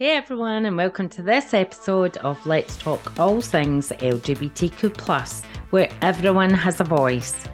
Hey everyone, and welcome to this episode of Let's Talk All Things LGBTQ, where everyone has a voice.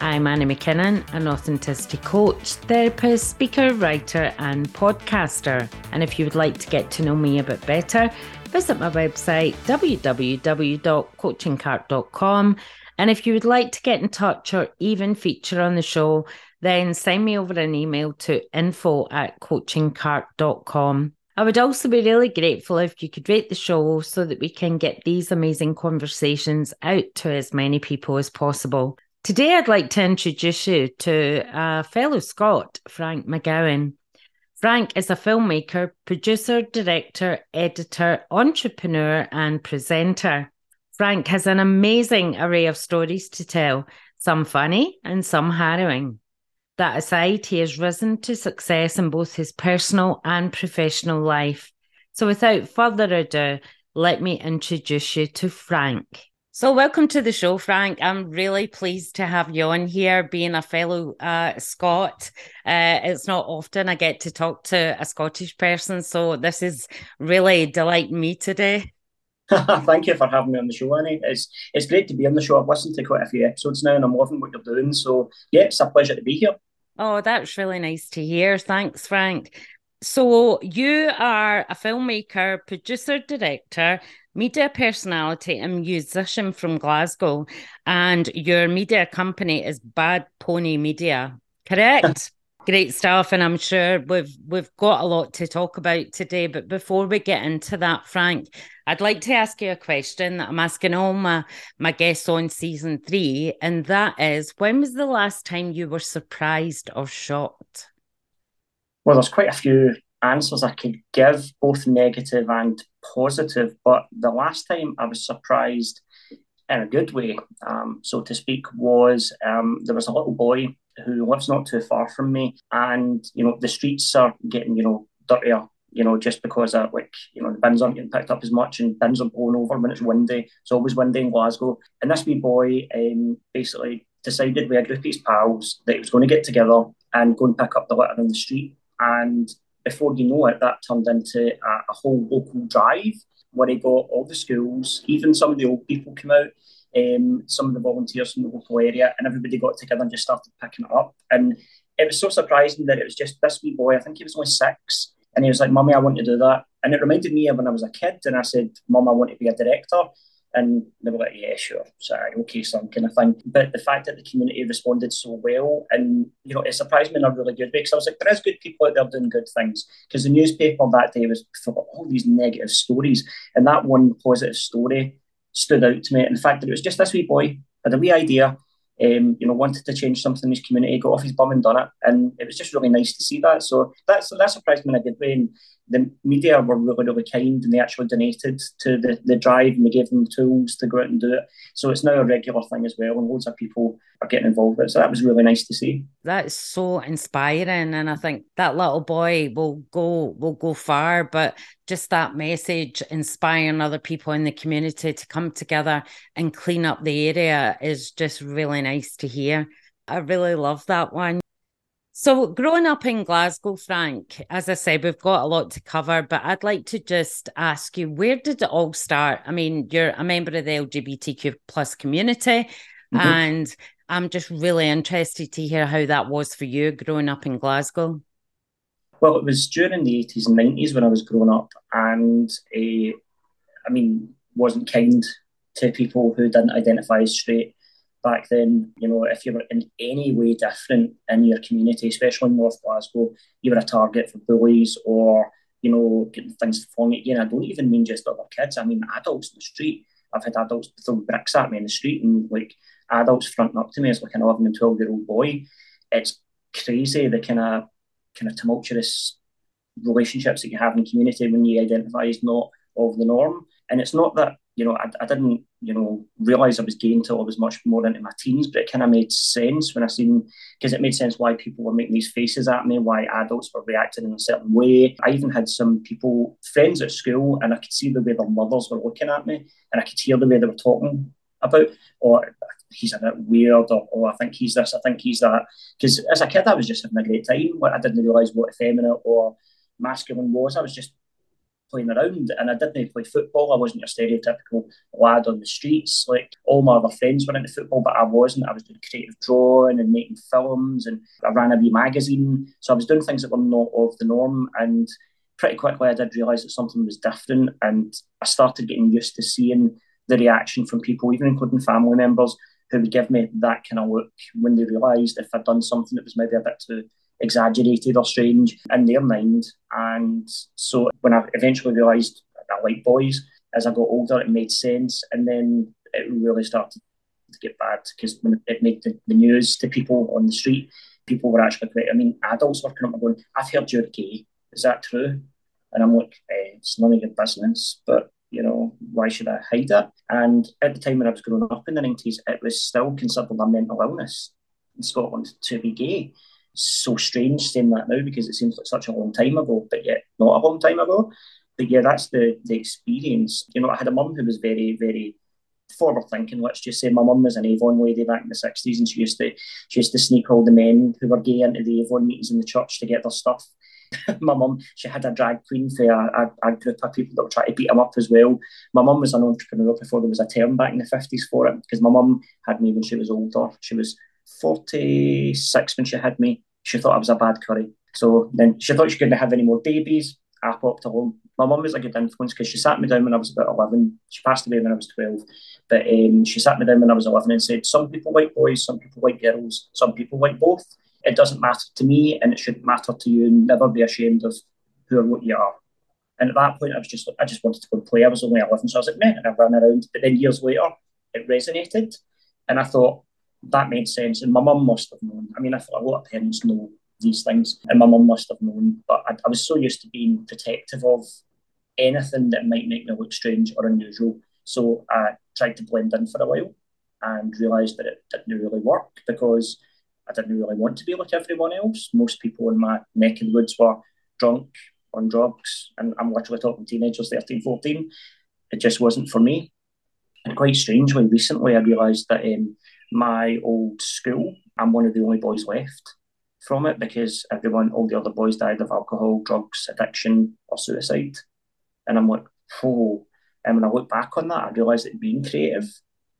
I'm Annie McKinnon, an authenticity coach, therapist, speaker, writer, and podcaster. And if you would like to get to know me a bit better, visit my website www.coachingcart.com. And if you would like to get in touch or even feature on the show, then send me over an email to info at coachingcart.com. I would also be really grateful if you could rate the show so that we can get these amazing conversations out to as many people as possible. Today, I'd like to introduce you to a fellow Scot, Frank McGowan. Frank is a filmmaker, producer, director, editor, entrepreneur, and presenter. Frank has an amazing array of stories to tell, some funny and some harrowing. That aside, he has risen to success in both his personal and professional life. So, without further ado, let me introduce you to Frank. So, welcome to the show, Frank. I'm really pleased to have you on here, being a fellow uh, Scot. Uh, it's not often I get to talk to a Scottish person, so this is really delighting me today. Thank you for having me on the show, Annie. It's it's great to be on the show. I've listened to quite a few episodes now, and I'm loving what you're doing. So, yeah, it's a pleasure to be here. Oh, that's really nice to hear. Thanks, Frank. So, you are a filmmaker, producer, director, media personality, and musician from Glasgow, and your media company is Bad Pony Media, correct? Great stuff, and I'm sure we've we've got a lot to talk about today. But before we get into that, Frank, I'd like to ask you a question that I'm asking all my my guests on season three, and that is, when was the last time you were surprised or shocked? Well, there's quite a few answers I could give, both negative and positive. But the last time I was surprised in a good way, um, so to speak, was um, there was a little boy who lives not too far from me, and you know the streets are getting you know dirtier. You know, just because of like you know the bins aren't getting picked up as much, and bins are blown over when it's windy. It's always windy in Glasgow, and this wee boy um, basically decided with a group of his pals that he was going to get together and go and pick up the litter in the street. And before you know it, that turned into a, a whole local drive where he got all the schools, even some of the old people come out um, some of the volunteers from the local area, and everybody got together and just started picking it up. And it was so surprising that it was just this wee boy, I think he was only six, and he was like, Mummy, I want to do that. And it reminded me of when I was a kid, and I said, Mum, I want to be a director. And they were like, yeah, sure, sorry, okay, son, kind of thing. But the fact that the community responded so well, and you know, it surprised me in a really good way because I was like, there is good people out there doing good things. Because the newspaper that day was full of all these negative stories, and that one positive story stood out to me. And the fact that it was just this wee boy had a wee idea, um, you know, wanted to change something in his community, got off his bum and done it. And it was just really nice to see that. So that's that surprised me in a good way. And the media were really, really kind and they actually donated to the, the drive and they gave them tools to go out and do it. So it's now a regular thing as well. And loads of people are getting involved with it. So that was really nice to see. That is so inspiring. And I think that little boy will go will go far, but just that message inspiring other people in the community to come together and clean up the area is just really nice to hear. I really love that one. So, growing up in Glasgow, Frank, as I said, we've got a lot to cover, but I'd like to just ask you, where did it all start? I mean, you're a member of the LGBTQ plus community, mm-hmm. and I'm just really interested to hear how that was for you growing up in Glasgow. Well, it was during the 80s and 90s when I was growing up, and uh, I mean, wasn't kind to people who didn't identify as straight back then. You know, if you were in any way different in your community, especially in North Glasgow, you were a target for bullies or, you know, getting things thrown at you. And I don't even mean just other kids, I mean adults in the street. I've had adults throw bricks at me in the street and like adults fronting up to me as like an 11 and 12 year old boy. It's crazy the kind of kind of tumultuous relationships that you have in community when you identify as not of the norm. And it's not that, you know, I, I didn't, you know, realise I was gay until I was much more into my teens, but it kind of made sense when I seen, because it made sense why people were making these faces at me, why adults were reacting in a certain way. I even had some people, friends at school, and I could see the way their mothers were looking at me, and I could hear the way they were talking about, or he's a bit weird, or oh, I think he's this, I think he's that. Because as a kid, I was just having a great time. I didn't realise what effeminate or masculine was. I was just playing around. And I didn't play football. I wasn't your stereotypical lad on the streets. Like all my other friends were into football, but I wasn't. I was doing creative drawing and making films, and I ran a wee magazine. So I was doing things that were not of the norm. And pretty quickly, I did realise that something was different, and I started getting used to seeing the reaction from people, even including family members, who would give me that kind of look when they realised if I'd done something that was maybe a bit too exaggerated or strange in their mind. And so when I eventually realised I like boys, as I got older, it made sense. And then it really started to get bad because when it made the, the, news to people on the street, people were actually quite, I mean, adults were coming up and going, I've heard you're gay. Is that true? And I'm like, eh, it's none of your business, but you know, why should I hide it? And at the time when I was growing up in the 90s, it was still considered a mental illness in Scotland to be gay so strange saying that now because it seems like such a long time ago, but yet not a long time ago. But yeah, that's the the experience. You know, I had a mum who was very, very forward thinking. Let's just say my mum was an Avon lady back in the sixties, and she used to she used to sneak all the men who were gay into the Avon meetings in the church to get their stuff. my mum, she had a drag queen for a, a, a, group of people that were trying to beat them up as well. My mum was an entrepreneur before there was a term back in the 50s for it because my mum had me when she was older. She was 46 when she had me. She thought I was a bad curry. So then she thought she couldn't have any more babies. I popped along. My mum was a good influence because she sat me down when I was about 11. She passed away when I was 12. But um, she sat me down when I was 11 and said, Some people like boys, some people like girls, some people like both. It doesn't matter to me and it shouldn't matter to you. Never be ashamed of who or what you are. And at that point, I was just I just wanted to go and play. I was only 11, so I was like, man, and I ran around. But then years later, it resonated. And I thought, that made sense. And my mum must have known. I mean, I thought a lot of parents know these things, and my mum must have known. But I, I, was so used to being protective of anything that might make me look strange or unusual. So I tried to blend in for a while and realised that it didn't really work because I didn't really want to be like everyone else. Most people in my neck of the woods were drunk, on drugs, and I'm literally talking teenagers, 13, 14. It just wasn't for me. And quite strangely, recently I realised that um, my old school, I'm one of the only boys left from it because everyone, all the other boys died of alcohol, drugs, addiction, or suicide. And I'm like, oh. And when I look back on that, I realise that being creative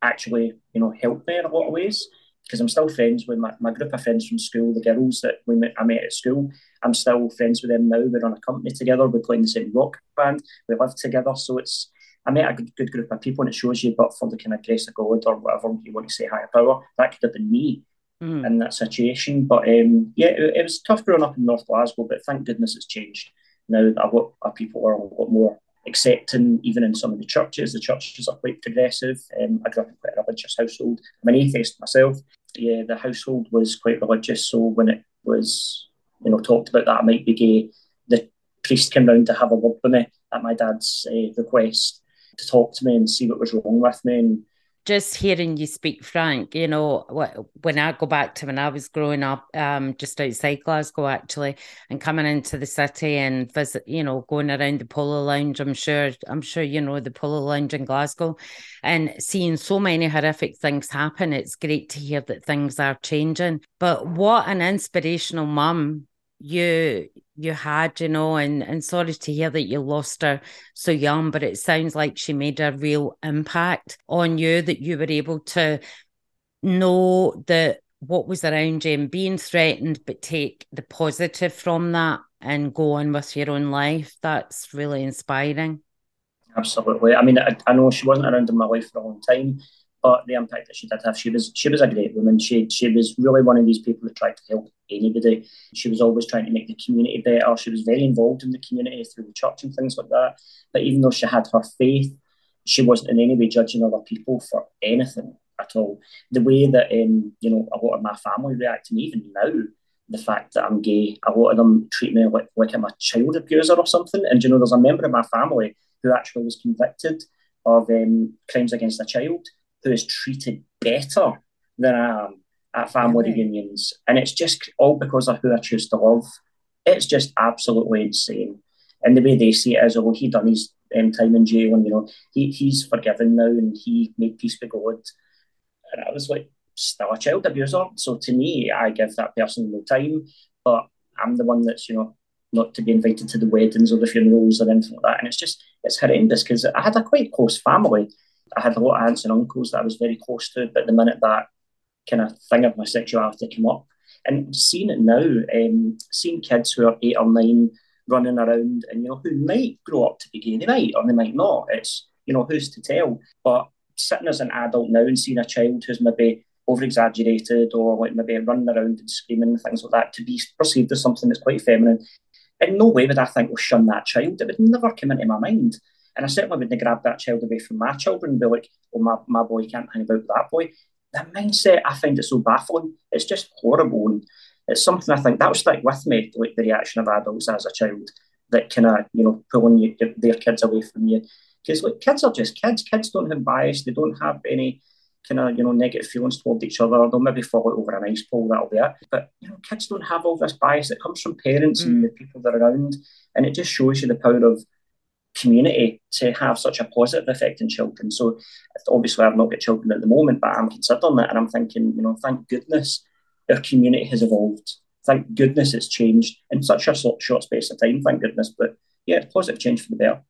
actually, you know, helped me in a lot of ways because I'm still friends with my, my group of friends from school, the girls that we met, I met at school. I'm still friends with them now. We're on a company together. We're playing the same rock band. We live together. So it's I met a good, group of people and it shows you, but for the kind of grace of God or whatever you want to say, higher power, that could have been me mm. in that situation. But um, yeah, it, it, was tough growing up in North Glasgow, but thank goodness it's changed. Now that a lot of people are a lot more accepting, even in some of the churches. The churches are quite progressive. Um, I grew up in quite a religious household. I'm an atheist myself. Yeah, the household was quite religious. So when it was, you know, talked about that I might be gay, the priest came round to have a word with me at my dad's uh, request to talk to me and see what was wrong with me. And just hearing you speak, Frank, you know, when I go back to when I was growing up, um, just outside Glasgow, actually, and coming into the city and visit, you know, going around the Polo Lounge. I'm sure, I'm sure you know the Polo Lounge in Glasgow, and seeing so many horrific things happen. It's great to hear that things are changing. But what an inspirational mum you you had, you know, and and sorry to hear that you lost her so young, but it sounds like she made a real impact on you that you were able to know that what was around you and being threatened, but take the positive from that and go on with your own life. That's really inspiring. Absolutely. I mean, I, I know she wasn't around in my life for a long time, but the impact that she did have, she was she was a great woman. She she was really one of these people that tried to help anybody. She was always trying to make the community better. She was very involved in the community through the church and things like that. But even though she had her faith, she wasn't in any way judging other people for anything at all. The way that um, you know a lot of my family react even now, the fact that I'm gay, a lot of them treat me like, like I'm a child abuser or something. And you know, there's a member of my family who actually was convicted of um, crimes against a child who is treated better than I am at family reunions. And it's just all because of who I choose to love. It's just absolutely insane. And the way they see it is, oh, he done his um, time in jail and, you know, he, he's forgiven now and he made peace with God. And I was like, still a child abuser. So to me, I give that person no time, but I'm the one that's, you know, not to be invited to the weddings or the funerals or anything like that. And it's just, it's horrendous because I had a quite close family. I had a lot of aunts and uncles that I was very close to, but the minute that kind of thing of my sexuality came up, and seeing it now, um, seeing kids who are eight or nine running around and, you know, who might grow up to be gay, they might or they might not. It's, you know, who's to tell? But sitting as an adult now and seeing a child who's maybe over exaggerated or like maybe running around and screaming and things like that to be perceived as something that's quite feminine in no way would I think, well, shun that child. It would never come into my mind. And I certainly wouldn't grab that child away from my children and be like, oh, my, my boy can't hang about with that boy. That mindset, I find it so baffling. It's just horrible. And it's something I think that will stick with me, like the reaction of adults as a child that kind of, you know, pulling you, their kids away from you. Because like kids are just kids. Kids don't have bias. They don't have any kind of you know negative feelings toward each other. They'll maybe fall out over an ice pole, that'll be it. But you know, kids don't have all this bias. It comes from parents mm. and the people that are around, and it just shows you the power of community to have such a positive effect in children. So obviously, I've not got children at the moment, but I'm considering that and I'm thinking, you know, thank goodness our community has evolved. Thank goodness it's changed in such a short space of time. Thank goodness, but yeah, positive change for the better.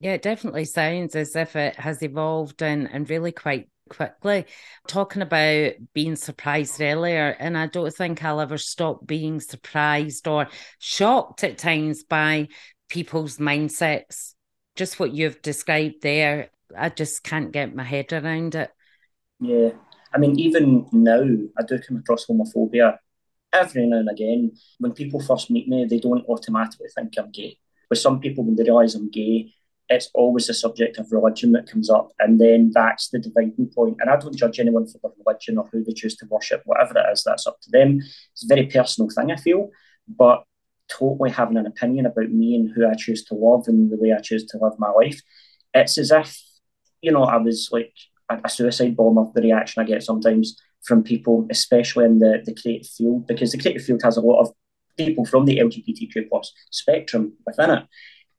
Yeah, it definitely sounds as if it has evolved and, and really quite quickly. Talking about being surprised earlier, and I don't think I'll ever stop being surprised or shocked at times by people's mindsets. Just what you've described there, I just can't get my head around it. Yeah. I mean, even now, I do come across homophobia every now and again. When people first meet me, they don't automatically think I'm gay. With some people, when they realise I'm gay, it's always the subject of religion that comes up, and then that's the dividing point. And I don't judge anyone for their religion or who they choose to worship, whatever it is, that's up to them. It's a very personal thing, I feel, but totally having an opinion about me and who I choose to love and the way I choose to live my life, it's as if, you know, I was like a suicide bomber, the reaction I get sometimes from people, especially in the, the creative field, because the creative field has a lot of people from the LGBTQ plus spectrum within it.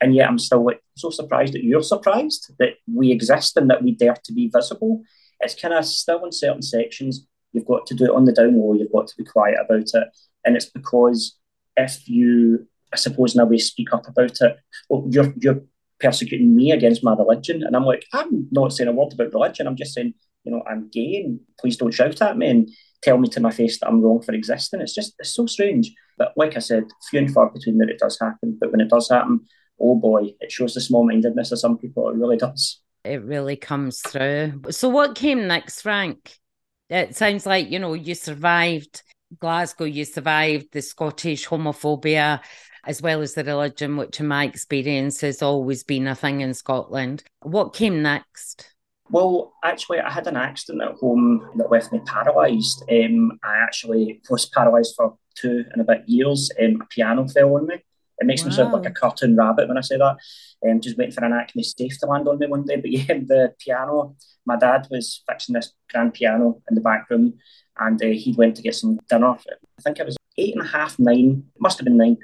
And yet I'm still like so surprised that you're surprised that we exist and that we dare to be visible. It's kind of still in certain sections, you've got to do it on the down low, you've got to be quiet about it. And it's because if you, I suppose, in a way, speak up about it, well, you're, you're persecuting me against my religion. And I'm like, I'm not saying a word about religion. I'm just saying, you know, I'm gay and please don't shout at me and tell me to my face that I'm wrong for existing. It's just, it's so strange. But like I said, few and far between that it does happen. But when it does happen, oh boy, it shows the small mindedness of some people. It really does. It really comes through. So, what came next, Frank? It sounds like, you know, you survived Glasgow, you survived the Scottish homophobia as well as the religion, which in my experience has always been a thing in Scotland. What came next? Well, actually, I had an accident at home that left me paralysed. Um, I actually was paralysed for two and a bit years. Um, a piano fell on me. It makes wow. me sound like a cartoon rabbit when I say that. Um, just waiting for an Acme safe to land on me one day. But yeah, the piano, my dad was fixing this grand piano in the back room and uh, he went to get some dinner. I think it was eight and a half, nine, must have been nine.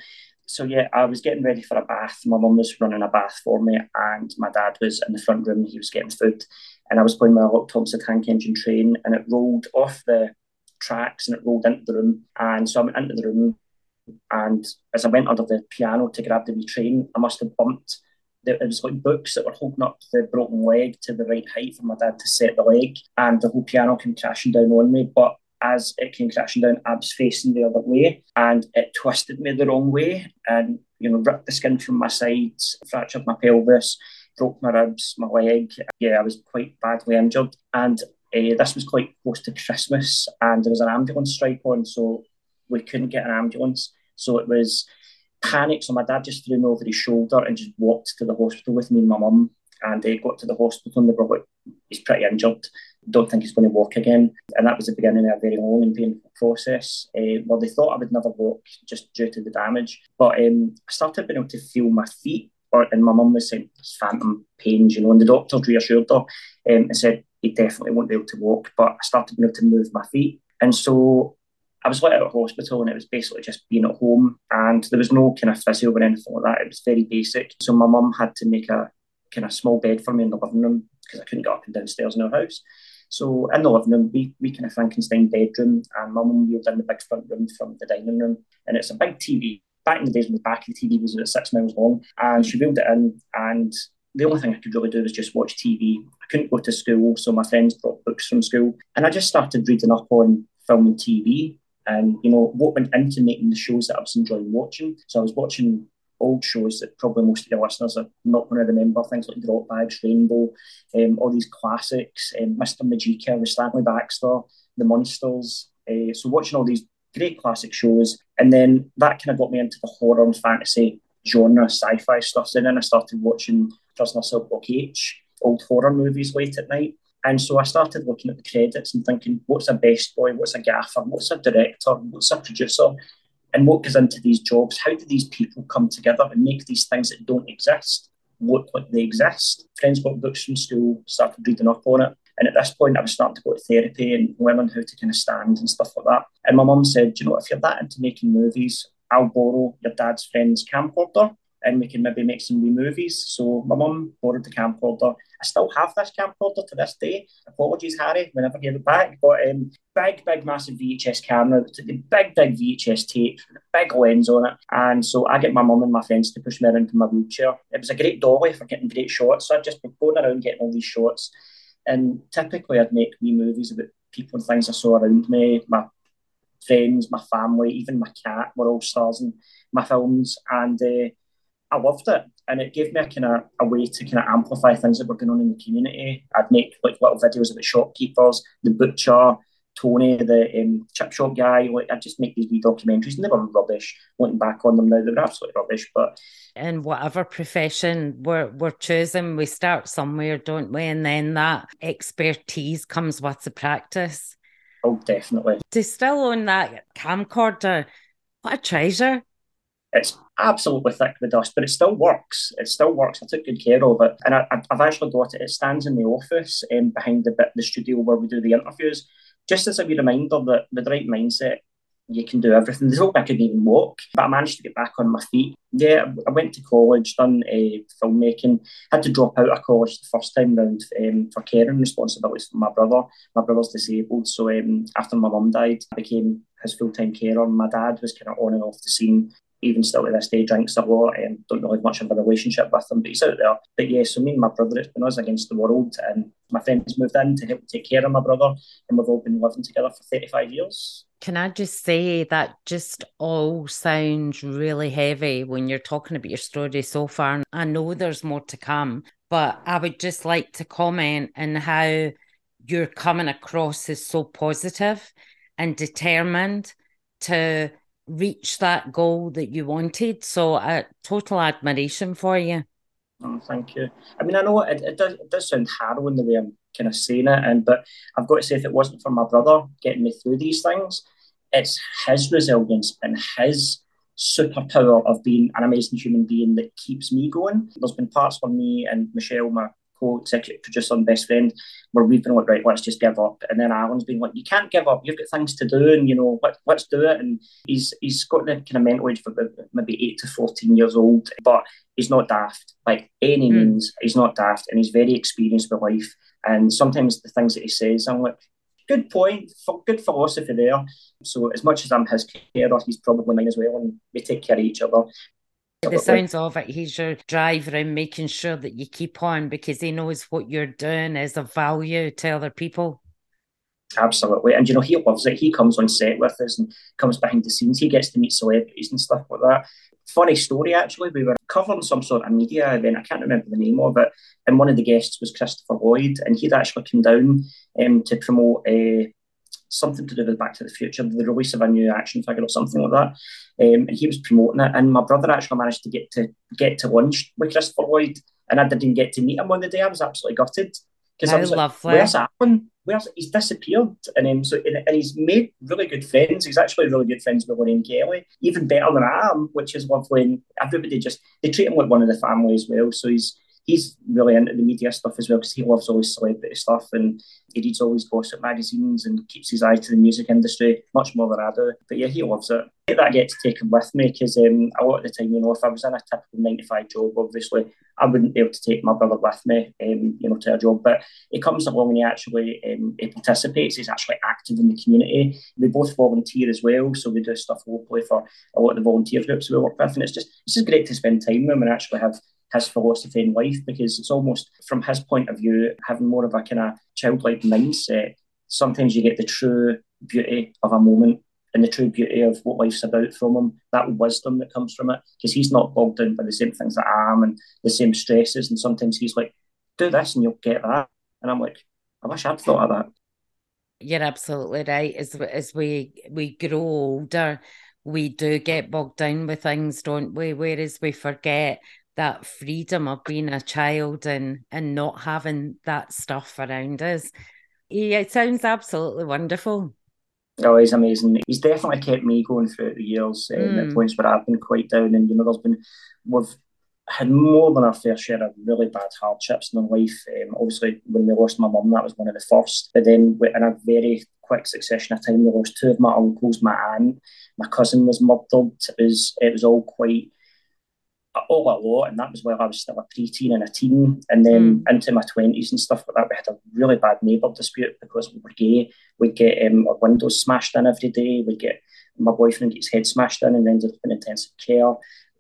So yeah, I was getting ready for a bath. My mum was running a bath for me, and my dad was in the front room. He was getting food, and I was playing my Loch Thompson tank engine train, and it rolled off the tracks and it rolled into the room. And so I went into the room, and as I went under the piano to grab the wee train, I must have bumped. It was like books that were holding up the broken leg to the right height for my dad to set the leg, and the whole piano came crashing down on me. But as it came crashing down, I was facing the other way, and it twisted me the wrong way, and you know ripped the skin from my sides, fractured my pelvis, broke my ribs, my leg. Yeah, I was quite badly injured, and uh, this was quite close to Christmas, and there was an ambulance strike on, so we couldn't get an ambulance. So it was panic. So my dad just threw me over his shoulder and just walked to the hospital with me and my mum. And they got to the hospital and they were like, he's pretty injured. Don't think he's going to walk again. And that was the beginning of a very long and painful process. Uh, well, they thought I would never walk just due to the damage. But um, I started being able to feel my feet. Or, and my mum was saying, phantom pains, you know, and the doctor reassured her um, and said, he definitely won't be able to walk. But I started being able to move my feet. And so I was let out of hospital and it was basically just being at home and there was no kind of physio or anything like that. It was very basic. So my mum had to make a kind of small bed for me in the living room because I couldn't get up and downstairs in our house. So in the living room, we, we kind of Frankenstein bedroom and my mum wheeled in the big front room from the dining room. And it's a big TV back in the days when the back of the TV was about six miles long, and she wheeled it in, and the only thing I could really do was just watch TV. I couldn't go to school, so my friends brought books from school, and I just started reading up on film and TV, and you know what went into making the shows that I was enjoying watching. So I was watching old shows that probably most of the listeners are not going to remember, things like Drop Bags, Rainbow, um, all these classics, um, Mr. Majeika the Stanley Baxter, The Munsters. Uh, so watching all these great classic shows, and then that kind of got me into the horror and fantasy genre, sci-fi stuff. So then I started watching Prisoner Cell Block H, old horror movies late at night. And so I started looking at the credits and thinking, what's a best boy? What's a gaffer? What's a director? What's a producer? And what goes into these jobs? How do these people come together and make these things that don't exist look like they exist? Friends bought books from school, started reading up on it. And at this point, I was starting to go to therapy and learning how to kind of stand and stuff like that. And my mum said, you know, if you're that into making movies, I'll borrow your dad's friend's camcorder and we can maybe make some wee movies. So my mum borrowed the camcorder. I still have this camcorder to this day. Apologies, Harry, we never gave it back. But um, big, big, massive VHS camera, the big, big VHS tape, big lens on it. And so I get my mum and my friends to push me around in my wheelchair. It was a great dolly for getting great shots. So I'd just be going around getting all these shots. And typically I'd make wee movies about people and things I saw around me, my friends, my family, even my cat were all stars in my films. And uh, I loved it. And it gave me a kind of a way to kind of amplify things that were going on in the community. I'd make like little videos of the shopkeepers, the butcher, Tony, the um, chip shop guy. Like I'd just make these wee documentaries, and they were rubbish. Looking back on them now, they were absolutely rubbish. But in whatever profession we're we're choosing, we start somewhere, don't we? And then that expertise comes with the practice. Oh, definitely. To still own that camcorder, what a treasure. It's absolutely thick with dust, but it still works. It still works. I took good care of it, and I, have actually got it. It stands in the office um, behind the bit the studio where we do the interviews, just as a wee reminder that with the right mindset, you can do everything. There's hope I couldn't even walk, but I managed to get back on my feet. Yeah, I went to college, done uh, filmmaking, had to drop out of college the first time round um, for caring responsibilities for my brother. My brother's disabled, so um, after my mum died, I became his full time carer. My dad was kind of on and off the scene even still to this day drinks a lot and don't really have much of a relationship with him, but he's out there. But yeah, so me and my brother, it's been us against the world and my friends moved in to help take care of my brother and we've all been living together for 35 years. Can I just say that just all sounds really heavy when you're talking about your story so far? And I know there's more to come, but I would just like to comment on how you're coming across as so positive and determined to reach that goal that you wanted. So, uh, total admiration for you. Oh, thank you. I mean, I know it, it, does, it does sound harrowing the way I'm kind of saying it, and but I've got to say, if it wasn't for my brother getting me through these things, it's his resilience and his superpower of being an amazing human being that keeps me going. There's been parts for me and Michelle, my co-executive producer and best friend, where we've been like, right, let's just give up. And then Alan's been like, you can't give up. You've got things to do, and you know, let, let's do it. And he's he's got the kind of mental age for maybe eight to fourteen years old, but he's not daft. Like any mm. means, he's not daft, and he's very experienced with life. And sometimes the things that he says, I'm like, good point, good philosophy there. So as much as I'm his carer, he's probably mine as well, and we take care of each other the sounds of it, he's your driver and making sure that you keep on because he knows what you're doing is of value to other people. Absolutely. And you know, he loves it. He comes on set with us and comes behind the scenes. He gets to meet celebrities and stuff like that. Funny story, actually. We were covering some sort of media event. I can't remember the name of it. And one of the guests was Christopher Lloyd, and he'd actually come down um, to promote a something to do with Back to the Future, the release of a new action figure or something like that. Um, and he was promoting it, and my brother actually managed to get to get to lunch with Christopher Lloyd, and I didn't get to meet him on the day. I was absolutely gutted because I was lovely. like, "Where's Alan? Where's he's disappeared?" And um, so and, and, he's made really good friends. He's actually really good friends with William Kelly, even better than I am, which is lovely. And everybody just they treat him like one of the family as well. So he's he's really into the media stuff as well because he loves all his celebrity stuff and he reads all his gossip magazines and keeps his eye to the music industry much more than I do. But yeah, he loves it. that I get to take them with me because um, a lot of the time, you know, if I was in a typical nine to five job, obviously I wouldn't be able to take my brother with me, um, you know, to a job. But he comes along and he actually um, he participates. He's actually active in the community. We both volunteer as well, so we do stuff locally for a lot of the volunteer groups we work with, and it's just it's just great to spend time with him and actually have his philosophy in life because it's almost from his point of view having more of a kind of childlike mindset. Sometimes you get the true beauty of a moment and the true beauty of what life's about from him, that wisdom that comes from it, because he's not bogged down by the same things that I am and the same stresses. And sometimes he's like, do this and you'll get that. And I'm like, I wish I'd thought of that. You're absolutely right. As as we we grow older, we do get bogged down with things, don't we? Whereas we forget that freedom of being a child and and not having that stuff around us. Yeah, it sounds absolutely wonderful. Oh, he's amazing. He's definitely kept me going throughout the years um, mm. at points where I've been quite down. And, you know, there's been, we've had more than our fair share of really bad hardships in our life. Um, obviously, when we lost my mum, that was one of the first. But then, in a very quick succession of time, we lost two of my uncles, my aunt, my cousin was murdered. It was, it was all quite all a lot, and that was while I was still a preteen and a teen, and then mm. into my twenties and stuff like that. We had a really bad neighbour dispute because we were gay. We'd get um, our windows smashed in every day. We'd get my boyfriend get his head smashed in and ended up in intensive care.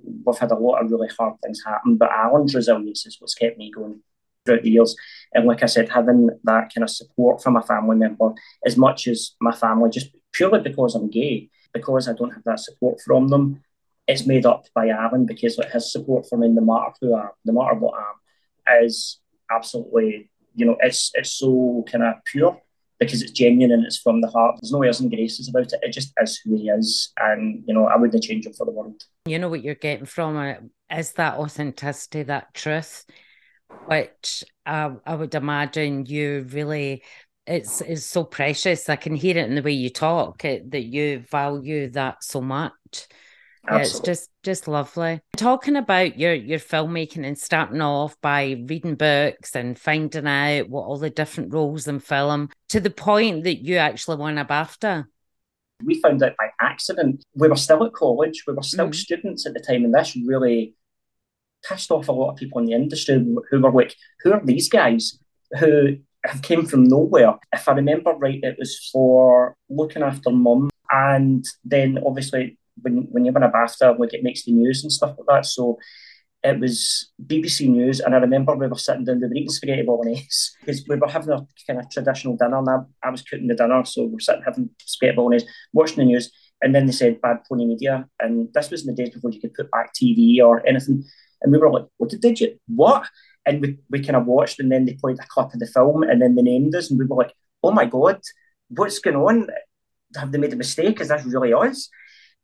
We've had a lot of really hard things happen, but Alan's resilience is what's kept me going throughout the years. And like I said, having that kind of support from a family member, as much as my family, just purely because I'm gay, because I don't have that support from them, it's made up by Alan because like his support for me, no matter who I am, no matter what I am, is absolutely, you know, it's it's so kind of pure because it's genuine and it's from the heart. There's no airs and graces about it. It just is who he is, and you know, I wouldn't change him for the world. You know what you're getting from it is that authenticity, that truth, which I would imagine you really. It's it's so precious. I can hear it in the way you talk it, that you value that so much. Yeah, it's just just lovely. Talking about your your filmmaking and starting off by reading books and finding out what all the different roles in film to the point that you actually won a BAFTA. We found out by accident. We were still at college. We were still mm. students at the time, and this really pissed off a lot of people in the industry who were like, "Who are these guys who have came from nowhere?" If I remember right, it was for looking after mum, and then obviously when when you win a BAFTA, like it makes the news and stuff like that. So it was BBC News, and I remember we were sitting down, we were eating spaghetti bolognese because we were having a kind of traditional dinner, and I, I was cooking the dinner, so we we're sitting having spaghetti bolognese, watching the news, and then they said bad pony media, and this was in the days before you could put back TV or anything, and we were like, what did you what? And we, we kind of watched, and then they played a clip of the film, and then they named us, and we were like, oh my god, what's going on? Have they made a mistake? Is this really us?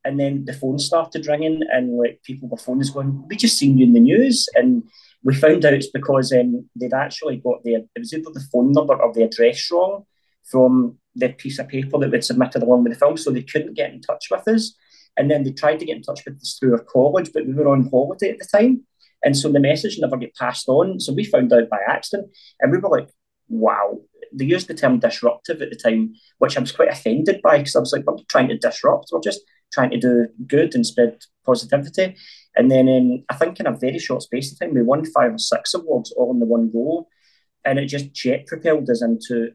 And then the phone started ringing, and like people were phones going, "We just seen you in the news," and we found out it's because um, they'd actually got the it was either the phone number or the address wrong from the piece of paper that we'd submitted along with the film, so they couldn't get in touch with us. And then they tried to get in touch with us through our college, but we were on holiday at the time, and so the message never get passed on. So we found out by accident, and we were like, "Wow!" They used the term disruptive at the time, which I was quite offended by because I was like, "We're trying to disrupt. We're just trying to do good and spread positivity. And then in, I think in a very short space of time, we won five or six awards all in the one go. And it just jet propelled us into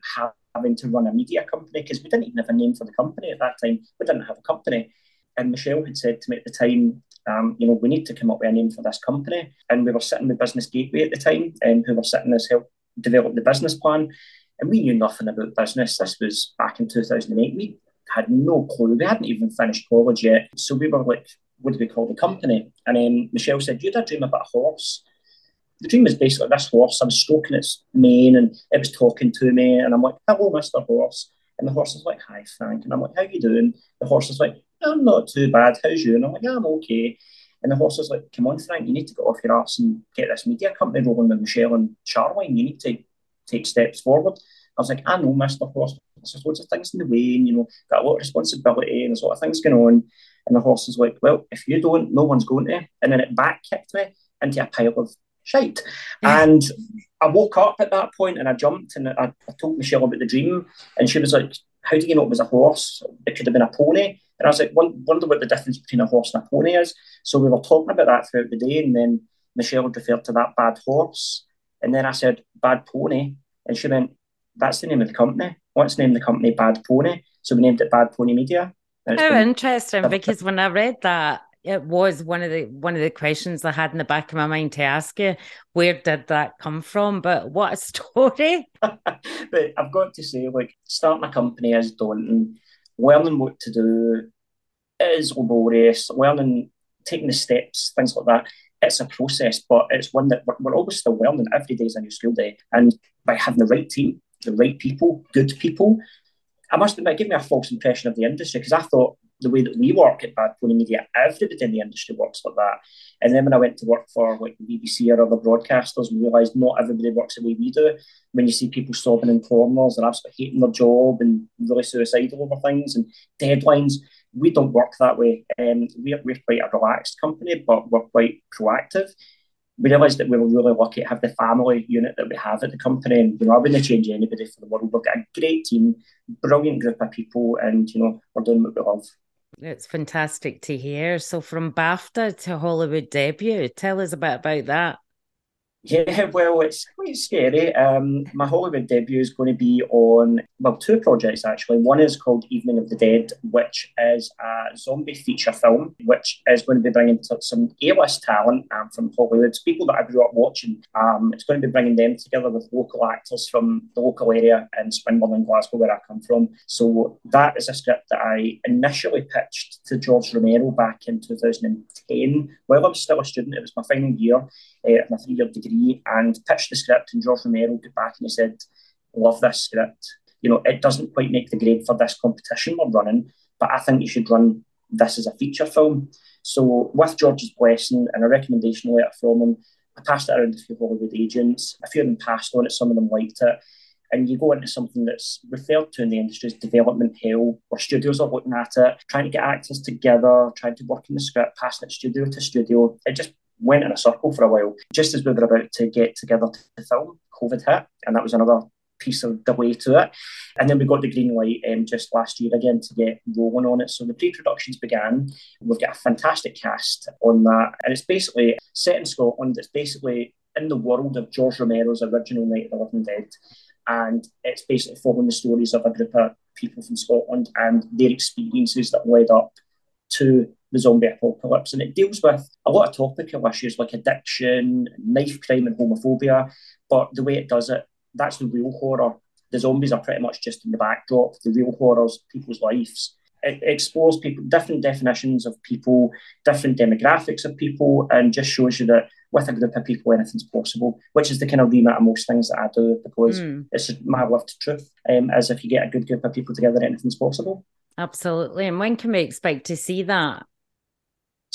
having to run a media company because we didn't even have a name for the company at that time. We didn't have a company. And Michelle had said to me at the time, um, you know, we need to come up with a name for this company. And we were sitting with Business Gateway at the time, and who were sitting as help develop the business plan. And we knew nothing about business. This was back in 2008. We had no clue. We hadn't even finished college yet. So we were like, what do we call the company? And then Michelle said, You had a dream about a horse. The dream was basically this horse. I was stroking its mane and it was talking to me. And I'm like, Hello, Mr. Horse. And the horse is like, Hi, Frank. And I'm like, How you doing? The horse is like, I'm not too bad. How's you? And I'm like, yeah, I'm okay. And the horse is like, Come on, Frank, you need to get off your ass and get this media company rolling with Michelle and Charlene. You need to take steps forward. I was like, I know, Mr. Horse, there's loads of things in the way, and you know, got a lot of responsibility, and there's a lot of things going on. And the horse is like, Well, if you don't, no one's going to. And then it back kicked me into a pile of shite. and I woke up at that point and I jumped and I, I told Michelle about the dream, and she was like, how do you know it was a horse? It could have been a pony. And I was like, wonder what the difference between a horse and a pony is. So we were talking about that throughout the day. And then Michelle referred to that bad horse. And then I said, bad pony. And she went, that's the name of the company. What's the name of the company? Bad Pony. So we named it Bad Pony Media. How interesting, because when I read that, it was one of the one of the questions I had in the back of my mind to ask you. Where did that come from? But what a story! but I've got to say, like starting a company is daunting. Learning what to do is laborious. Learning, taking the steps, things like that. It's a process, but it's one that we're, we're always still learning. Every day is a new school day, and by having the right team, the right people, good people, I must admit, it gave me a false impression of the industry because I thought the way that we work at Bad Pony Media, everybody in the industry works like that. And then when I went to work for like the BBC or other broadcasters, we realised not everybody works the way we do. When you see people sobbing in corners and absolutely hating their job and really suicidal over things and deadlines, we don't work that way. Um, we're, we're quite a relaxed company, but we're quite proactive we realised that we were really lucky to have the family unit that we have at the company. And, you know, I wouldn't change anybody for the world. We've got a great team, brilliant group of people, and, you know, we're doing what we love. It's fantastic to hear. So, from BAFTA to Hollywood debut, tell us a bit about that. Yeah, well, it's quite scary. Um, my Hollywood debut is going to be on, well, two projects actually. One is called Evening of the Dead, which is a zombie feature film, which is going to be bringing some A-list talent um, from Hollywood, people that I grew up watching. Um, it's going to be bringing them together with local actors from the local area in Springburn and Glasgow, where I come from. So that is a script that I initially pitched to George Romero back in 2010. While I was still a student, it was my final year uh, my three-year degree and pitched the script and George Romero got back and he said, love this script. You know, it doesn't quite make the grade for this competition we're running, but I think you should run this as a feature film. So with George's blessing and a recommendation letter from him, I passed it around to a few Hollywood agents. A few of them passed on it, some of them liked it. And you go into something that's referred to in the industry as development hell, where studios are looking at it, trying to get actors together, trying to work in the script, passing it studio to studio. It just went in a circle for a while. Just as we were about to get together to film, COVID hit, and that was another piece of delay to it. And then we got the green light um, just last year again to get rolling on it. So the pre-productions began. We've got a fantastic cast on that, and it's basically set in Scotland. It's basically in the world of George Romero's original Night of the Living Dead, and it's basically following the stories of a group of people from Scotland and their experiences that led up to the zombie apocalypse. And it deals with a lot of topical issues like addiction, knife crime, and homophobia. But the way it does it, that's the real horror. The zombies are pretty much just in the backdrop. The real horrors, people's lives. It explores people, different definitions of people, different demographics of people, and just shows you that with a group of people, anything's possible, which is the kind of remit of most things that I do because mm. it's my lived truth. Um, as if you get a good group of people together, anything's possible. Absolutely. And when can we expect to see that?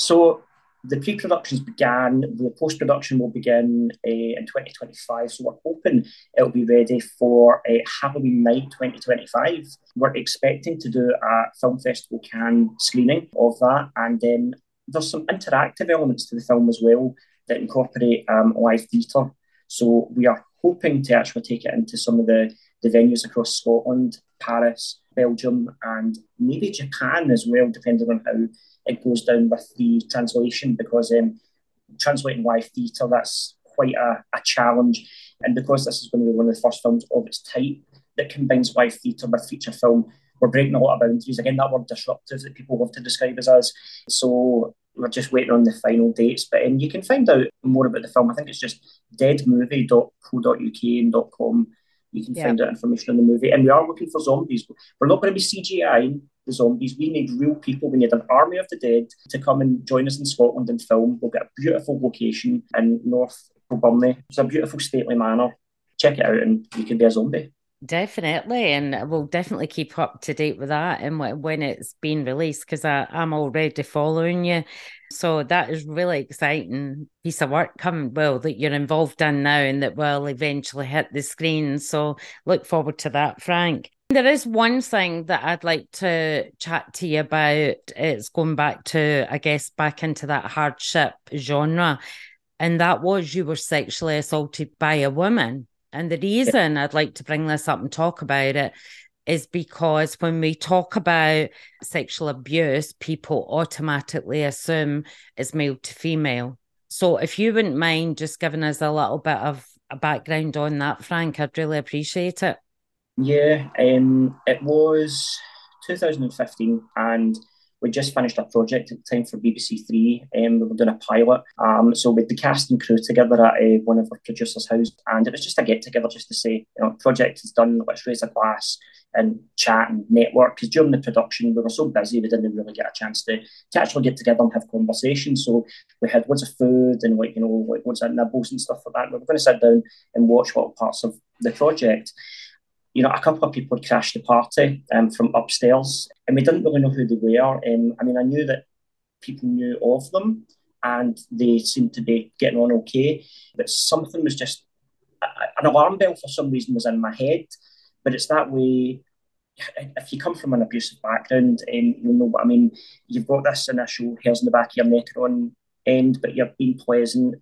So the pre-productions began, the post-production will begin uh, in 2025. So we're hoping it'll be ready for uh, Halloween night 2025. We're expecting to do a film festival can screening of that, and then there's some interactive elements to the film as well that incorporate um, live theatre. So we are hoping to actually take it into some of the, the venues across Scotland, Paris, Belgium, and maybe Japan as well, depending on how it goes down with the translation because um, translating live theatre, that's quite a, a challenge. And because this is going to be one of the first films of its type that combines live theatre with feature film, we're breaking a lot of boundaries. Again, that word disruptive that people love to describe as us. So we're just waiting on the final dates. But um, you can find out more about the film. I think it's just deadmovie.co.uk and .com. You can yeah. find out information on the movie. And we are looking for zombies. We're not going to be CGI the zombies. We need real people. We need an army of the dead to come and join us in Scotland and film. We'll get a beautiful location in North Kilbirnie. It's a beautiful stately manor. Check it out and you can be a zombie. Definitely, and we'll definitely keep up to date with that and when it's being released because I'm already following you. So that is really exciting piece of work coming well that you're involved in now and that will eventually hit the screen. So look forward to that, Frank. There is one thing that I'd like to chat to you about. It's going back to, I guess, back into that hardship genre. And that was you were sexually assaulted by a woman. And the reason I'd like to bring this up and talk about it is because when we talk about sexual abuse, people automatically assume it's male to female. So if you wouldn't mind just giving us a little bit of a background on that, Frank, I'd really appreciate it. Yeah, um, it was 2015 and we just finished a project at the time for BBC Three. Um, we were doing a pilot. Um, so with the cast and crew together at uh, one of our producers' house, and it was just a get together just to say, you know, project is done. Let's raise a glass and chat and network. Because during the production, we were so busy, we didn't really get a chance to, to actually get together and have conversations. So we had loads of food and like you know, like loads of nibbles and stuff like that. We were going to sit down and watch what parts of the project you know, a couple of people had crashed the party um, from upstairs, and we didn't really know who they were. Um, I mean, I knew that people knew of them, and they seemed to be getting on okay, but something was just an alarm bell for some reason was in my head. But it's that way. If you come from an abusive background, um, you know what I mean. You've got this initial hairs in the back of your neck on end, but you're being pleasant,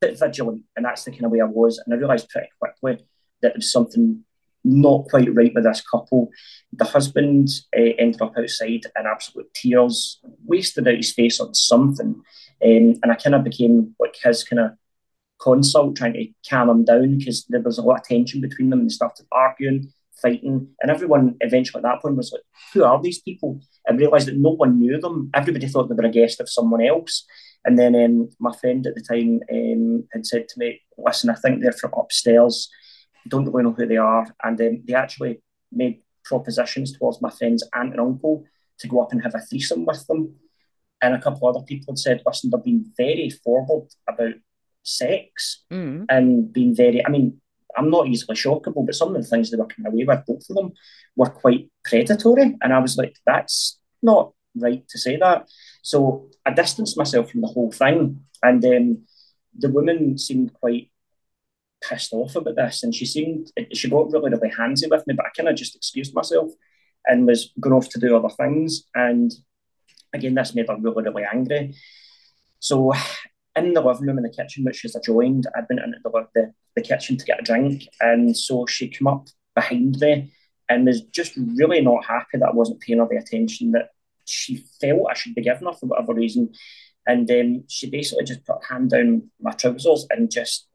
bit vigilant, and that's the kind of way I was. And I realised pretty quickly that there was something not quite right with this couple. The husband uh, ended up outside in absolute tears, wasted out his face on something. Um, and I kind of became like his kind of consult, trying to calm him down because there was a lot of tension between them and they started arguing, fighting. And everyone eventually at that point was like, who are these people? And realised that no one knew them. Everybody thought they were a guest of someone else. And then um, my friend at the time um, had said to me, listen, I think they're from upstairs don't really know who they are. And um, they actually made propositions towards my friend's aunt and uncle to go up and have a threesome with them. And a couple other people had said, listen, they've been very forward about sex mm. and being very, I mean, I'm not easily shockable, but some of the things they were coming away with, both of them, were quite predatory. And I was like, that's not right to say that. So I distanced myself from the whole thing. And um, the woman seemed quite pissed off about this, and she seemed she got really really handsy with me. But I kind of just excused myself and was going off to do other things. And again, this made her really really angry. So in the living room in the kitchen, which is adjoined, I'd been into the, the, the kitchen to get a drink, and so she came up behind me and was just really not happy that I wasn't paying her the attention that she felt I should be giving her for whatever reason. And um, she basically just put her hand down my trousers and just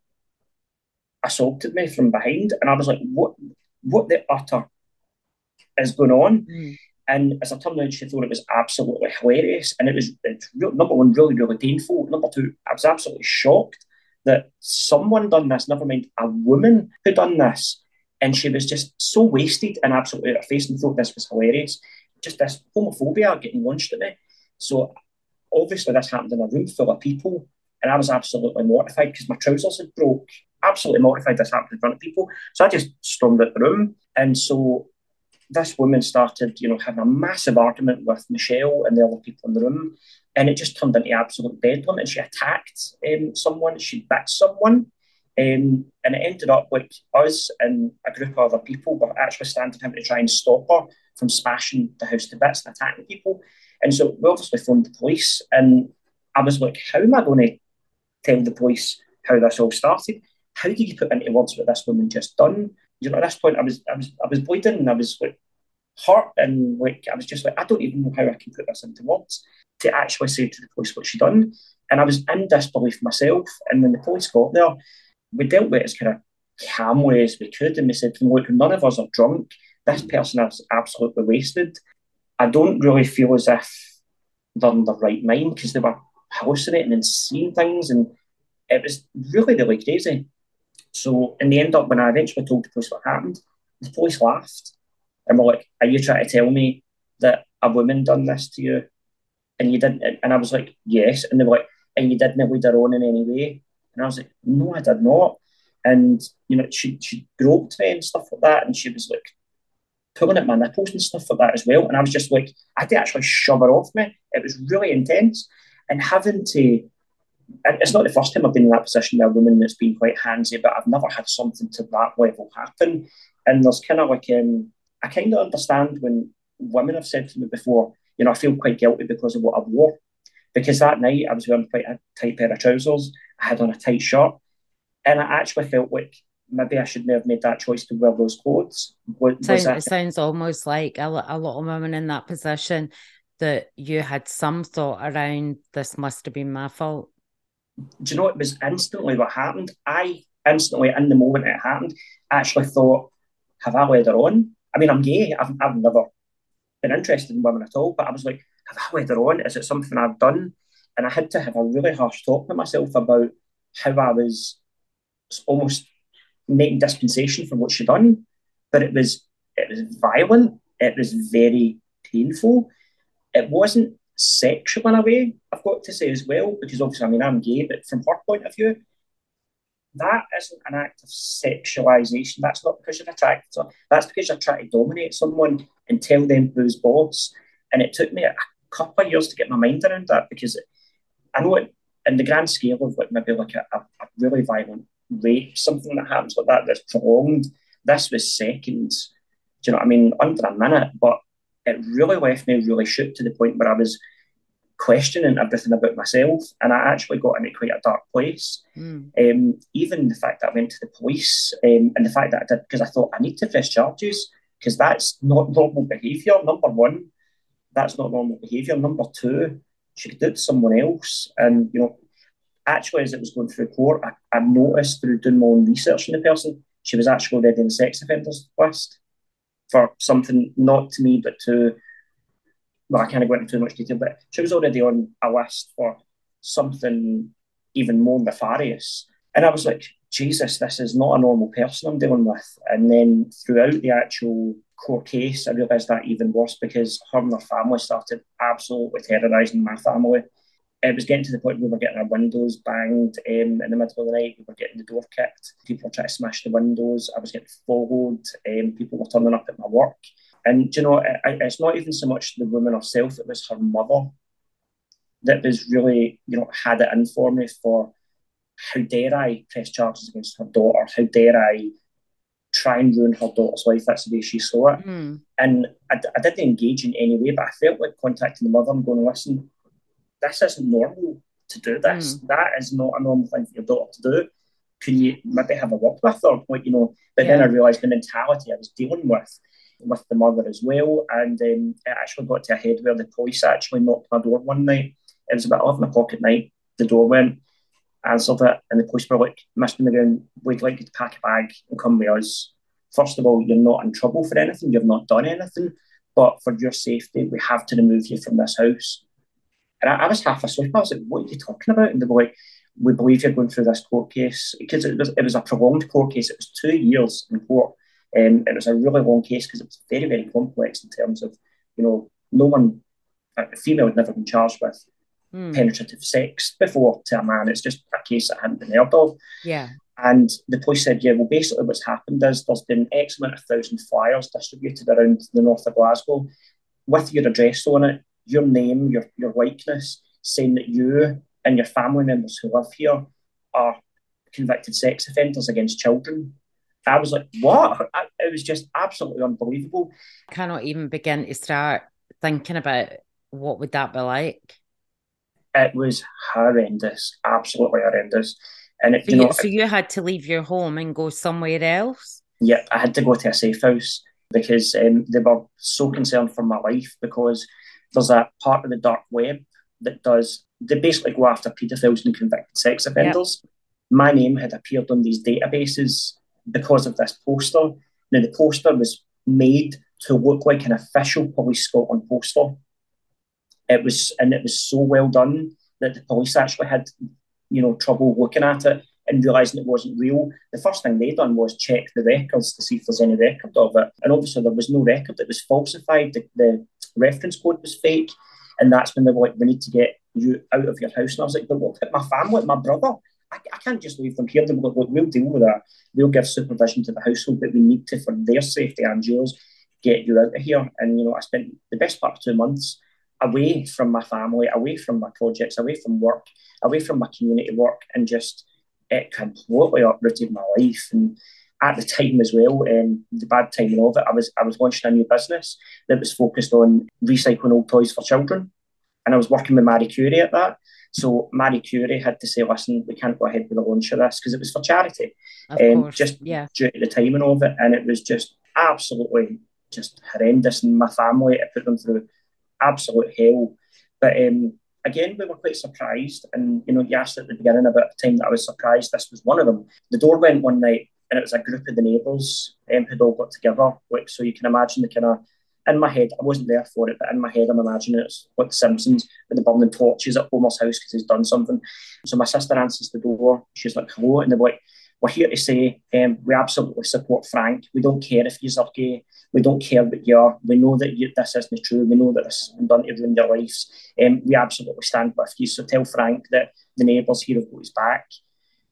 assaulted me from behind, and I was like, "What? What the utter is going on?" Mm. And as I turned out, she thought it was absolutely hilarious, and it was real, number one, really, really painful. Number two, I was absolutely shocked that someone done this. Never mind a woman who done this, and she was just so wasted and absolutely out of face, and thought this was hilarious. Just this homophobia getting launched at me. So obviously, this happened in a room full of people, and I was absolutely mortified because my trousers had broke absolutely mortified this happened in front of people. So I just stormed out the room. And so this woman started, you know, having a massive argument with Michelle and the other people in the room. And it just turned into absolute bedlam. And she attacked um, someone, she bit someone. Um, and it ended up like us and a group of other people were actually standing him to try and stop her from smashing the house to bits and attacking people. And so we obviously phoned the police. And I was like, how am I going to tell the police how this all started? How do you put into words what this woman just done? You know, at this point, I was, I was, I was bleeding, and I was like hurt, and like I was just like, I don't even know how I can put this into words to actually say to the police what she done. And I was in disbelief myself. And when the police got there, we dealt with it as kind of calmly as we could, and we said, "Look, none of us are drunk. This mm. person is absolutely wasted. I don't really feel as if they're in the right mind because they were hallucinating and seeing things, and it was really, really crazy. So in the end up, when I eventually told the police what happened, the police laughed and were like, "Are you trying to tell me that a woman done this to you?" And you didn't. And I was like, "Yes." And they were like, "And you didn't lead her on in any way?" And I was like, "No, I did not." And you know, she she groped me and stuff like that, and she was like pulling at my nipples and stuff like that as well. And I was just like, I had to actually shove her off me. It was really intense, and having to it's not the first time I've been in that position where a woman that's been quite handsy, but I've never had something to that level happen. And there's kind of like, um, I kind of understand when women have said to me before, you know, I feel quite guilty because of what I wore. Because that night I was wearing quite a tight pair of trousers, I had on a tight shirt, and I actually felt like maybe I shouldn't have made that choice to wear those clothes. Was, sounds, it sounds almost like a, a lot of women in that position that you had some thought around this must have been my fault. Do you know it was instantly what happened? I instantly, in the moment it happened, actually thought, have I led her on? I mean, I'm gay. I've, I've never been interested in women at all, but I was like, have I led her on? Is it something I've done? And I had to have a really harsh talk with myself about how I was almost making dispensation for what she'd done. But it was it was violent. It was very painful. It wasn't sexual in a way, I've got to say as well, because obviously I mean I'm gay, but from her point of view, that isn't an act of sexualization. That's not because you're attracted to That's because you're trying to dominate someone and tell them who's boss. And it took me a couple of years to get my mind around that because I know it in the grand scale of like maybe like a, a, a really violent rape, something that happens like that that's prolonged. This was seconds. Do you know what I mean? Under a minute, but it really left me really shook to the point where I was questioning everything about myself, and I actually got into quite a dark place. Mm. Um, even the fact that I went to the police, um, and the fact that I did because I thought I need to press charges because that's not normal behaviour. Number one, that's not normal behaviour. Number two, she could do it to someone else, and you know, actually, as it was going through court, I, I noticed through doing my own research on the person, she was actually already in the sex offenders list for something not to me but to well, I can't go into too much detail, but she was already on a list for something even more nefarious. And I was like, Jesus, this is not a normal person I'm dealing with. And then throughout the actual court case, I realised that even worse because her and her family started absolutely terrorising my family. It was getting to the point where we were getting our windows banged um, in the middle of the night. We were getting the door kicked. People were trying to smash the windows. I was getting followed. Um, people were turning up at my work. And you know, it, it's not even so much the woman herself; it was her mother that was really, you know, had it in for me for how dare I press charges against her daughter? How dare I try and ruin her daughter's life? That's the way she saw it. Mm. And I, I didn't engage in any way, but I felt like contacting the mother and going, listen, this isn't normal to do this. Mm. That is not a normal thing for your daughter to do. Can you maybe have a word with her? Like, you know, but yeah. then I realised the mentality I was dealing with with the mother as well. And um, it actually got to a head where the police actually knocked my door one night. It was about 11 o'clock at night. The door went, answered it, and the police were like, Mr. McGowan, we'd like you to pack a bag and come with us. First of all, you're not in trouble for anything, you've not done anything, but for your safety, we have to remove you from this house. And I, I was half asleep. I was like, what are you talking about? And they were like, we believe you're going through this court case because it was, it was a prolonged court case. It was two years in court. Um, it was a really long case because it was very, very complex in terms of, you know, no one, a female had never been charged with mm. penetrative sex before to a man. It's just a case that hadn't been heard of. Yeah. And the police said, yeah, well, basically what's happened is there's been X amount of thousand flyers distributed around the north of Glasgow with your address on it, your name, your, your likeness, saying that you and your family members who live here are convicted sex offenders against children. I was like, what? It was just absolutely unbelievable. I cannot even begin to start thinking about what would that be like. It was horrendous, absolutely horrendous. And it, so you know, so you had to leave your home and go somewhere else. Yeah, I had to go to a safe house because um, they were so concerned for my life because there's a part of the dark web that does they basically go after paedophiles and convicted sex offenders. Yep. My name had appeared on these databases because of this poster. Now, the poster was made to look like an official Police Scotland poster. It was, and it was so well done that the police actually had, you know, trouble looking at it and realizing it wasn't real. The first thing they done was check the records to see if there's any record of it, and obviously there was no record. It was falsified. The, the reference code was fake, and that's when they were like, "We need to get you out of your house." And I was like, "But what about my family, my brother?" I, I can't just leave them here. They will, we'll deal with that. We'll give supervision to the household, but we need to, for their safety and yours, get you out of here. And, you know, I spent the best part of two months away from my family, away from my projects, away from work, away from my community work, and just it completely uprooted my life. And at the time as well, um, the bad timing of it, I was I was launching a new business that was focused on recycling old toys for children. And I was working with Marie Curie at that. So Marie Curie had to say, listen, we can't go ahead with the launch of this because it was for charity. Um, just yeah. due to the timing of it. And it was just absolutely just horrendous. And my family, I put them through absolute hell. But um, again, we were quite surprised. And, you know, you asked at the beginning about the time that I was surprised. This was one of them. The door went one night and it was a group of the neighbours um, who'd all got together. Like, so you can imagine the kind of, in my head, I wasn't there for it, but in my head, I'm imagining it's like The Simpsons with the burning torches at Homer's house because he's done something. So my sister answers the door. She's like, hello. And they're like, we're here to say um, we absolutely support Frank. We don't care if you're gay. We don't care what you are. We know that you, this isn't true. We know that this has been done to ruin your lives. Um, we absolutely stand with you. So tell Frank that the neighbours here have got his back.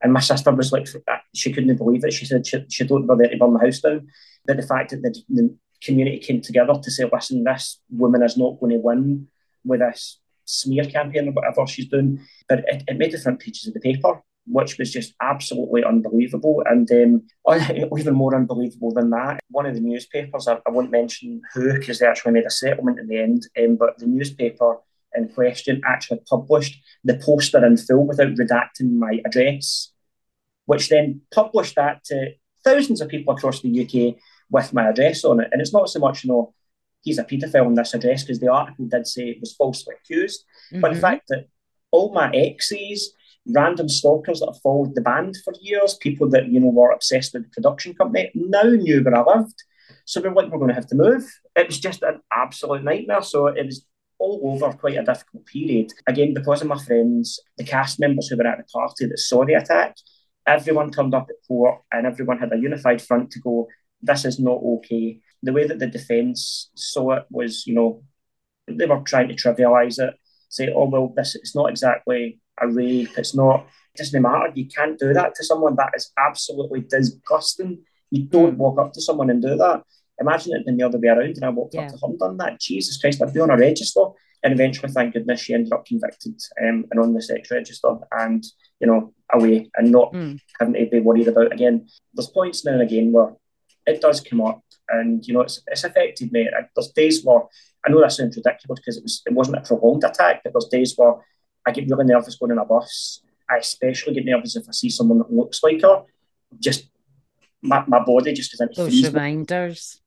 And my sister was like, she couldn't believe it. She said she, she don't know that to burn the house down. But the fact that the, the community came together to say, listen, this woman is not going to win with this smear campaign or whatever she's doing. But it, it made the front pages of the paper which was just absolutely unbelievable. And um, even more unbelievable than that, one of the newspapers, I, I won't mention who because they actually made a settlement in the end, um, but the newspaper in question actually published the poster in full without redacting my address, which then published that to thousands of people across the UK with my address on it. And it's not so much, you know, he's a paedophile on this address because the article did say it was falsely accused, mm-hmm. but the mm-hmm. fact that all my exes, random stalkers that have followed the band for years, people that you know were obsessed with the production company, now knew where I lived. So we're like, we're going to have to move. It was just an absolute nightmare. So it was all over quite a difficult period. Again, because of my friends, the cast members who were at the party that saw the attack, everyone turned up at court and everyone had a unified front to go, this is not okay. The way that the defence saw it was, you know, they were trying to trivialise it, say, oh, well, this it's not exactly a rape. It's not, it doesn't matter. You can't do that to someone. That is absolutely disgusting. You don't mm. walk up to someone and do that. Imagine it been the other way around and I walked yeah. up to her and done that. Jesus Christ, I'd be on a register. And eventually, thank goodness, she ended up convicted um, and on the sex register and, you know, away and not mm. having to be worried about again. There's points now and again where it does come up and, you know, it's, it's affected me. There's days where, I know that sounds ridiculous because it, was, it wasn't a prolonged attack, but there's days where I get really nervous going on a bus. I especially get nervous if I see someone that looks like her. Just my, my body just doesn't those reminders.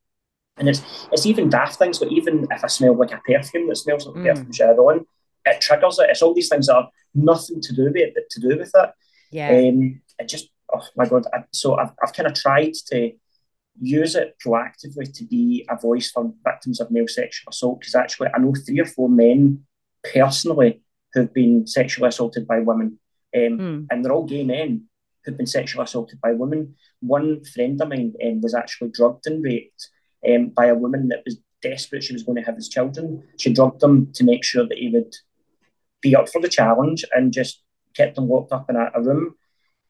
And it's it's even daft things, but even if I smell like a perfume that smells like mm. perfume she on, it triggers it. It's all these things that are nothing to do with it, but to do with it. Yeah. Um, it just oh my god. I, so I've I've kind of tried to use it proactively to be a voice for victims of male sexual assault because actually I know three or four men personally who've been sexually assaulted by women. Um, mm. And they're all gay men who've been sexually assaulted by women. One friend of mine um, was actually drugged and raped um, by a woman that was desperate she was going to have his children. She drugged him to make sure that he would be up for the challenge and just kept him locked up in a, a room.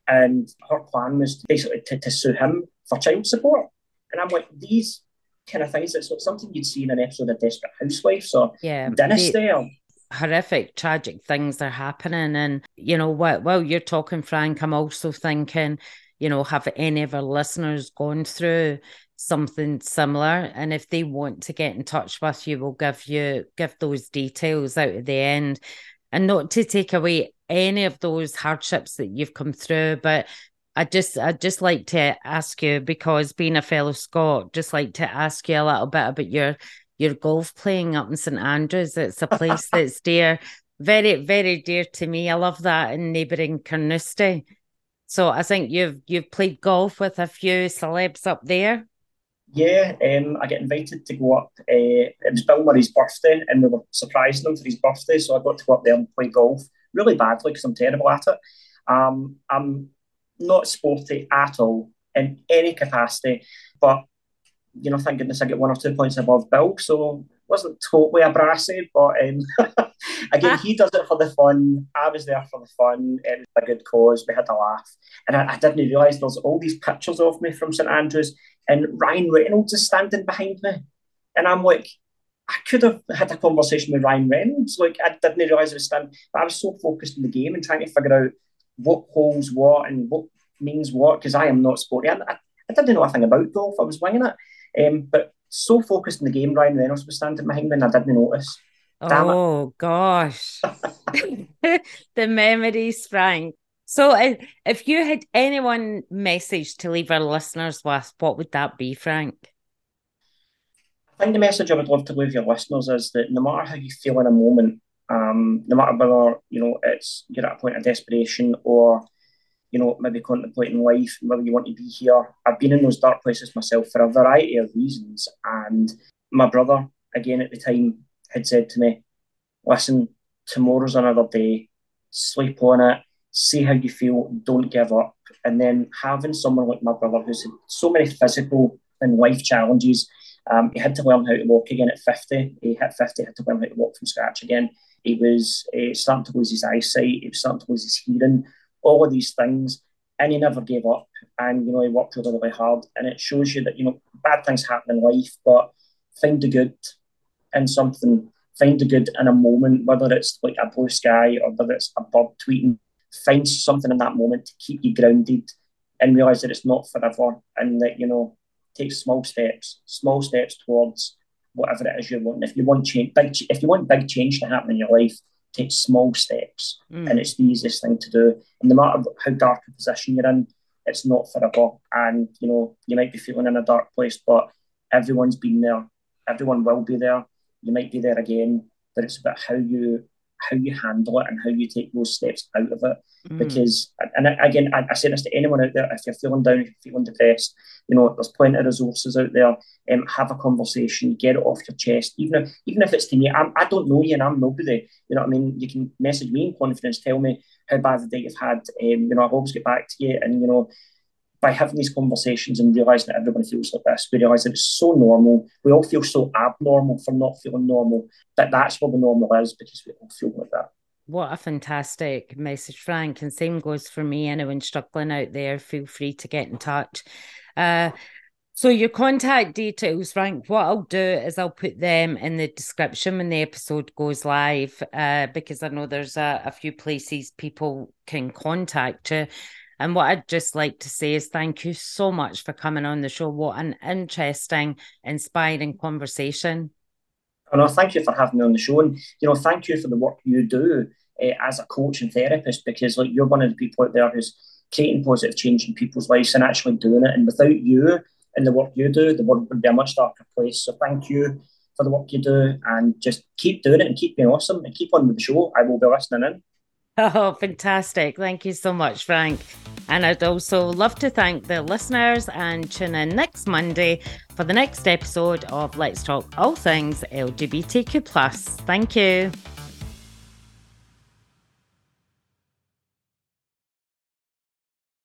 And her plan was basically to, to sue him for child support. And I'm like, these kind of things, it's something you'd see in an episode of Desperate Housewives or yeah, Dynasty. They, horrific, tragic things are happening. And, you know, while, while you're talking, Frank, I'm also thinking, you know, have any of our listeners gone through something similar? And if they want to get in touch with you, we'll give you give those details out at the end. And not to take away any of those hardships that you've come through, but I just I'd just like to ask you because being a fellow Scot, just like to ask you a little bit about your your golf playing up in St Andrews. It's a place that's dear, very, very dear to me. I love that in neighbouring Carnoustie. So I think you've you've played golf with a few celebs up there. Yeah, um, I get invited to go up. Uh, it was Bill Murray's birthday, and we were surprising him for his birthday, so I got to go up there and play golf really badly because I'm terrible at it. Um, I'm not sporty at all in any capacity, but you know, thank goodness I get one or two points above Bill. So wasn't totally a brassy, but um, again, he does it for the fun. I was there for the fun. It was a good cause. We had a laugh. And I, I didn't realise there's all these pictures of me from St Andrews and Ryan Reynolds is standing behind me. And I'm like, I could have had a conversation with Ryan Reynolds. Like, I didn't realise I was standing, but I was so focused on the game and trying to figure out what holds what and what means what, because I am not sporty. I, I didn't know anything about golf. I was winging it. Um, but so focused in the game, Ryan Reynolds was standing behind me and I didn't notice. oh it. gosh, the memories, Frank. So, if you had any one message to leave our listeners with, what would that be, Frank? I think the message I would love to leave your listeners is that no matter how you feel in a moment, um, no matter whether you know it's you're at a point of desperation or you know maybe contemplating life, whether you want to be here. I've been in those dark places myself for a variety of reasons, and my brother again at the time had said to me, "Listen, tomorrow's another day. Sleep on it. See how you feel. Don't give up." And then having someone like my brother who's had so many physical and life challenges. Um, he had to learn how to walk again at 50. He hit 50, had to learn how to walk from scratch again. He was uh, starting to lose his eyesight. He was starting to lose his hearing. All of these things, and he never gave up. And you know, he worked really, really hard. And it shows you that you know bad things happen in life, but find the good in something. Find the good in a moment, whether it's like a blue sky or whether it's a bird tweeting. Find something in that moment to keep you grounded and realize that it's not forever and that you know take small steps, small steps towards whatever it is you want. If you want change, big, if you want big change to happen in your life, take small steps, mm. and it's the easiest thing to do. And no matter how dark a position you're in, it's not forever. And you know, you might be feeling in a dark place, but everyone's been there. Everyone will be there. You might be there again, but it's about how you how you handle it and how you take those steps out of it. Mm. Because, and again, I, I say this to anyone out there: if you're feeling down, if you're feeling depressed, you know, there's plenty of resources out there. Um, have a conversation, get it off your chest. Even if, even if it's to me, I'm, I don't know you and I'm nobody. You know what I mean? You can message me in confidence, tell me how bad the day you've had. Um, you know, I'll always get back to you. And you know, by having these conversations and realizing that everyone feels like this, we realize that it's so normal. We all feel so abnormal for not feeling normal. That that's what the normal is because we all feel like that. What a fantastic message, Frank. And same goes for me. Anyone struggling out there, feel free to get in touch. Uh, so your contact details, Frank, what I'll do is I'll put them in the description when the episode goes live, uh, because I know there's a, a few places people can contact you. And what I'd just like to say is thank you so much for coming on the show. What an interesting, inspiring conversation. Oh, no, thank you for having me on the show. And, you know, thank you for the work you do uh, as a coach and therapist, because like you're one of the people out there who's creating positive change in people's lives and actually doing it. And without you and the work you do, the world would be a much darker place. So thank you for the work you do and just keep doing it and keep being awesome and keep on with the show. I will be listening in. Oh, fantastic. Thank you so much, Frank. And I'd also love to thank the listeners and tune in next Monday for the next episode of Let's Talk All Things LGBTQ. Thank you.